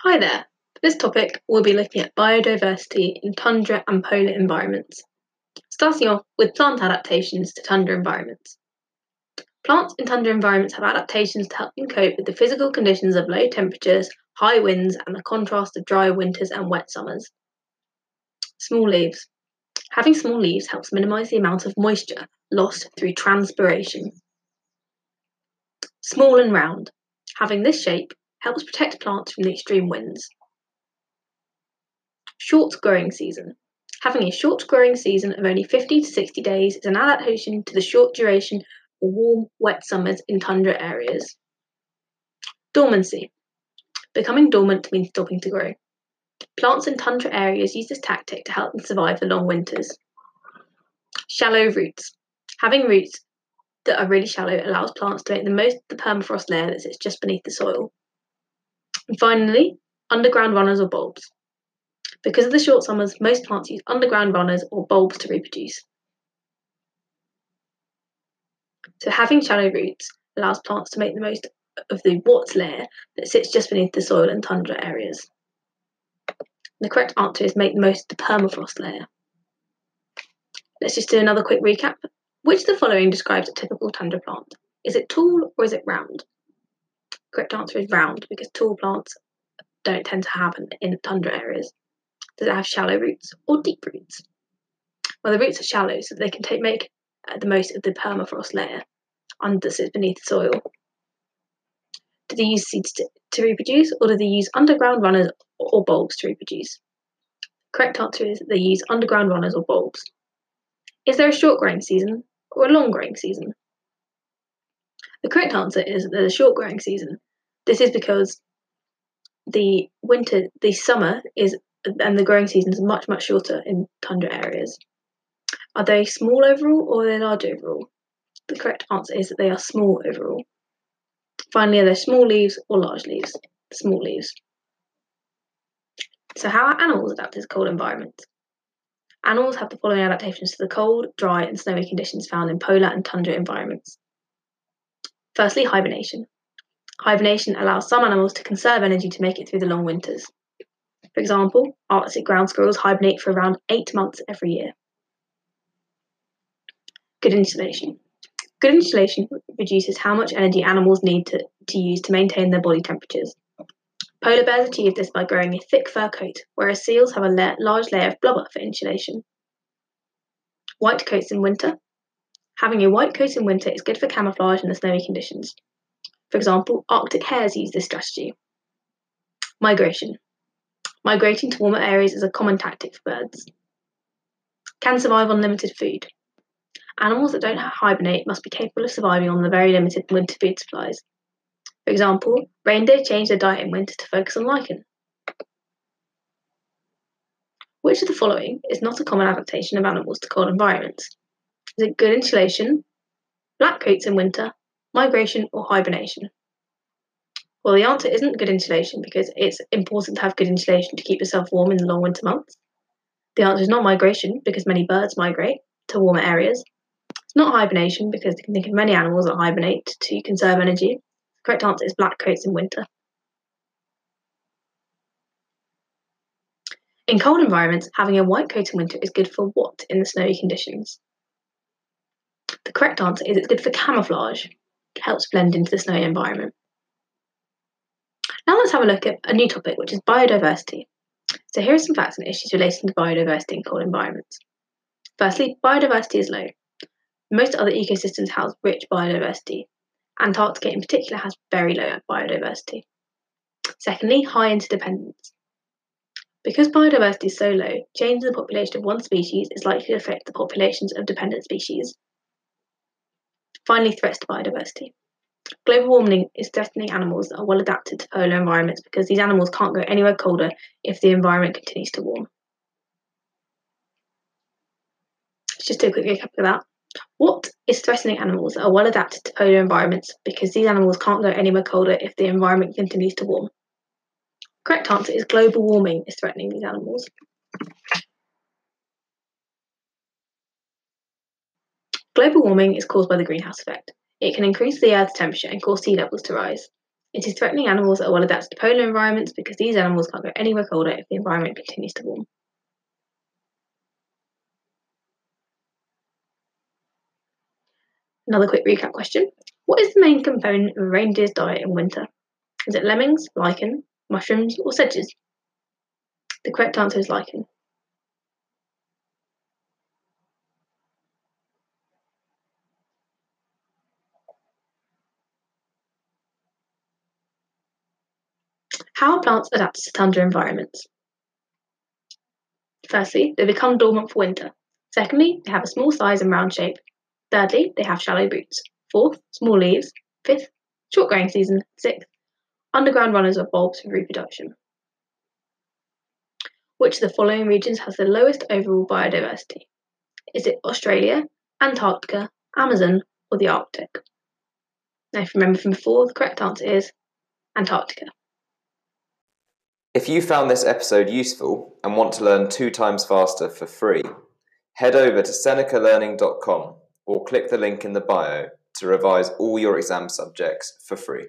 Hi there. For this topic, we'll be looking at biodiversity in tundra and polar environments, starting off with plant adaptations to tundra environments. Plants in tundra environments have adaptations to help them cope with the physical conditions of low temperatures, high winds, and the contrast of dry winters and wet summers. Small leaves. Having small leaves helps minimise the amount of moisture lost through transpiration. Small and round. Having this shape helps protect plants from the extreme winds. Short growing season. Having a short growing season of only 50 to 60 days is an adaptation to the short duration of warm, wet summers in tundra areas. Dormancy. Becoming dormant means stopping to grow. Plants in tundra areas use this tactic to help them survive the long winters. Shallow roots. Having roots that are really shallow allows plants to make the most of the permafrost layer that sits just beneath the soil. And finally, underground runners or bulbs. Because of the short summers, most plants use underground runners or bulbs to reproduce. So having shallow roots allows plants to make the most of the WAT layer that sits just beneath the soil in tundra areas. The correct answer is make the most of the permafrost layer. Let's just do another quick recap. Which of the following describes a typical tundra plant? Is it tall or is it round? Correct answer is round because tall plants don't tend to happen in tundra areas. Does it have shallow roots or deep roots? Well, the roots are shallow so they can take, make uh, the most of the permafrost layer under beneath the soil. Do they use seeds to, to reproduce or do they use underground runners or bulbs to reproduce? Correct answer is they use underground runners or bulbs. Is there a short growing season or a long growing season? The correct answer is that there's a short growing season. This is because the winter, the summer is, and the growing season is much, much shorter in tundra areas. Are they small overall or are they large overall? The correct answer is that they are small overall. Finally, are they small leaves or large leaves? Small leaves. So, how are animals adapted to cold environments? Animals have the following adaptations to the cold, dry, and snowy conditions found in polar and tundra environments. Firstly, hibernation. Hibernation allows some animals to conserve energy to make it through the long winters. For example, Arctic ground squirrels hibernate for around eight months every year. Good insulation. Good insulation reduces how much energy animals need to, to use to maintain their body temperatures. Polar bears achieve this by growing a thick fur coat, whereas seals have a la- large layer of blubber for insulation. White coats in winter. Having a white coat in winter is good for camouflage in the snowy conditions. For example, Arctic hares use this strategy. Migration. Migrating to warmer areas is a common tactic for birds. Can survive on limited food. Animals that don't hibernate must be capable of surviving on the very limited winter food supplies. For example, reindeer change their diet in winter to focus on lichen. Which of the following is not a common adaptation of animals to cold environments? Is it good insulation, black coats in winter, migration, or hibernation? Well, the answer isn't good insulation because it's important to have good insulation to keep yourself warm in the long winter months. The answer is not migration because many birds migrate to warmer areas. It's not hibernation because you can think of many animals that hibernate to conserve energy. The correct answer is black coats in winter. In cold environments, having a white coat in winter is good for what in the snowy conditions? Correct answer is it's good for camouflage. It helps blend into the snowy environment. Now let's have a look at a new topic, which is biodiversity. So here are some facts and issues relating to biodiversity in cold environments. Firstly, biodiversity is low. Most other ecosystems house rich biodiversity. Antarctica in particular has very low biodiversity. Secondly, high interdependence. Because biodiversity is so low, change in the population of one species is likely to affect the populations of dependent species. Finally, threats to biodiversity. Global warming is threatening animals that are well adapted to polar environments because these animals can't go anywhere colder if the environment continues to warm. Let's just do a quick recap of that. What is threatening animals that are well adapted to polar environments because these animals can't go anywhere colder if the environment continues to warm? Correct answer is global warming is threatening these animals. Global warming is caused by the greenhouse effect. It can increase the Earth's temperature and cause sea levels to rise. It is threatening animals that are well adapted to polar environments because these animals can't go anywhere colder if the environment continues to warm. Another quick recap question. What is the main component of a reindeer's diet in winter? Is it lemmings, lichen, mushrooms, or sedges? The correct answer is lichen. How are plants adapted to tundra environments? Firstly, they become dormant for winter. Secondly, they have a small size and round shape. Thirdly, they have shallow roots. Fourth, small leaves. Fifth, short growing season. Sixth, underground runners or bulbs for reproduction. Which of the following regions has the lowest overall biodiversity? Is it Australia, Antarctica, Amazon, or the Arctic? Now, if you remember from before, the correct answer is Antarctica. If you found this episode useful and want to learn two times faster for free, head over to senecalearning.com or click the link in the bio to revise all your exam subjects for free.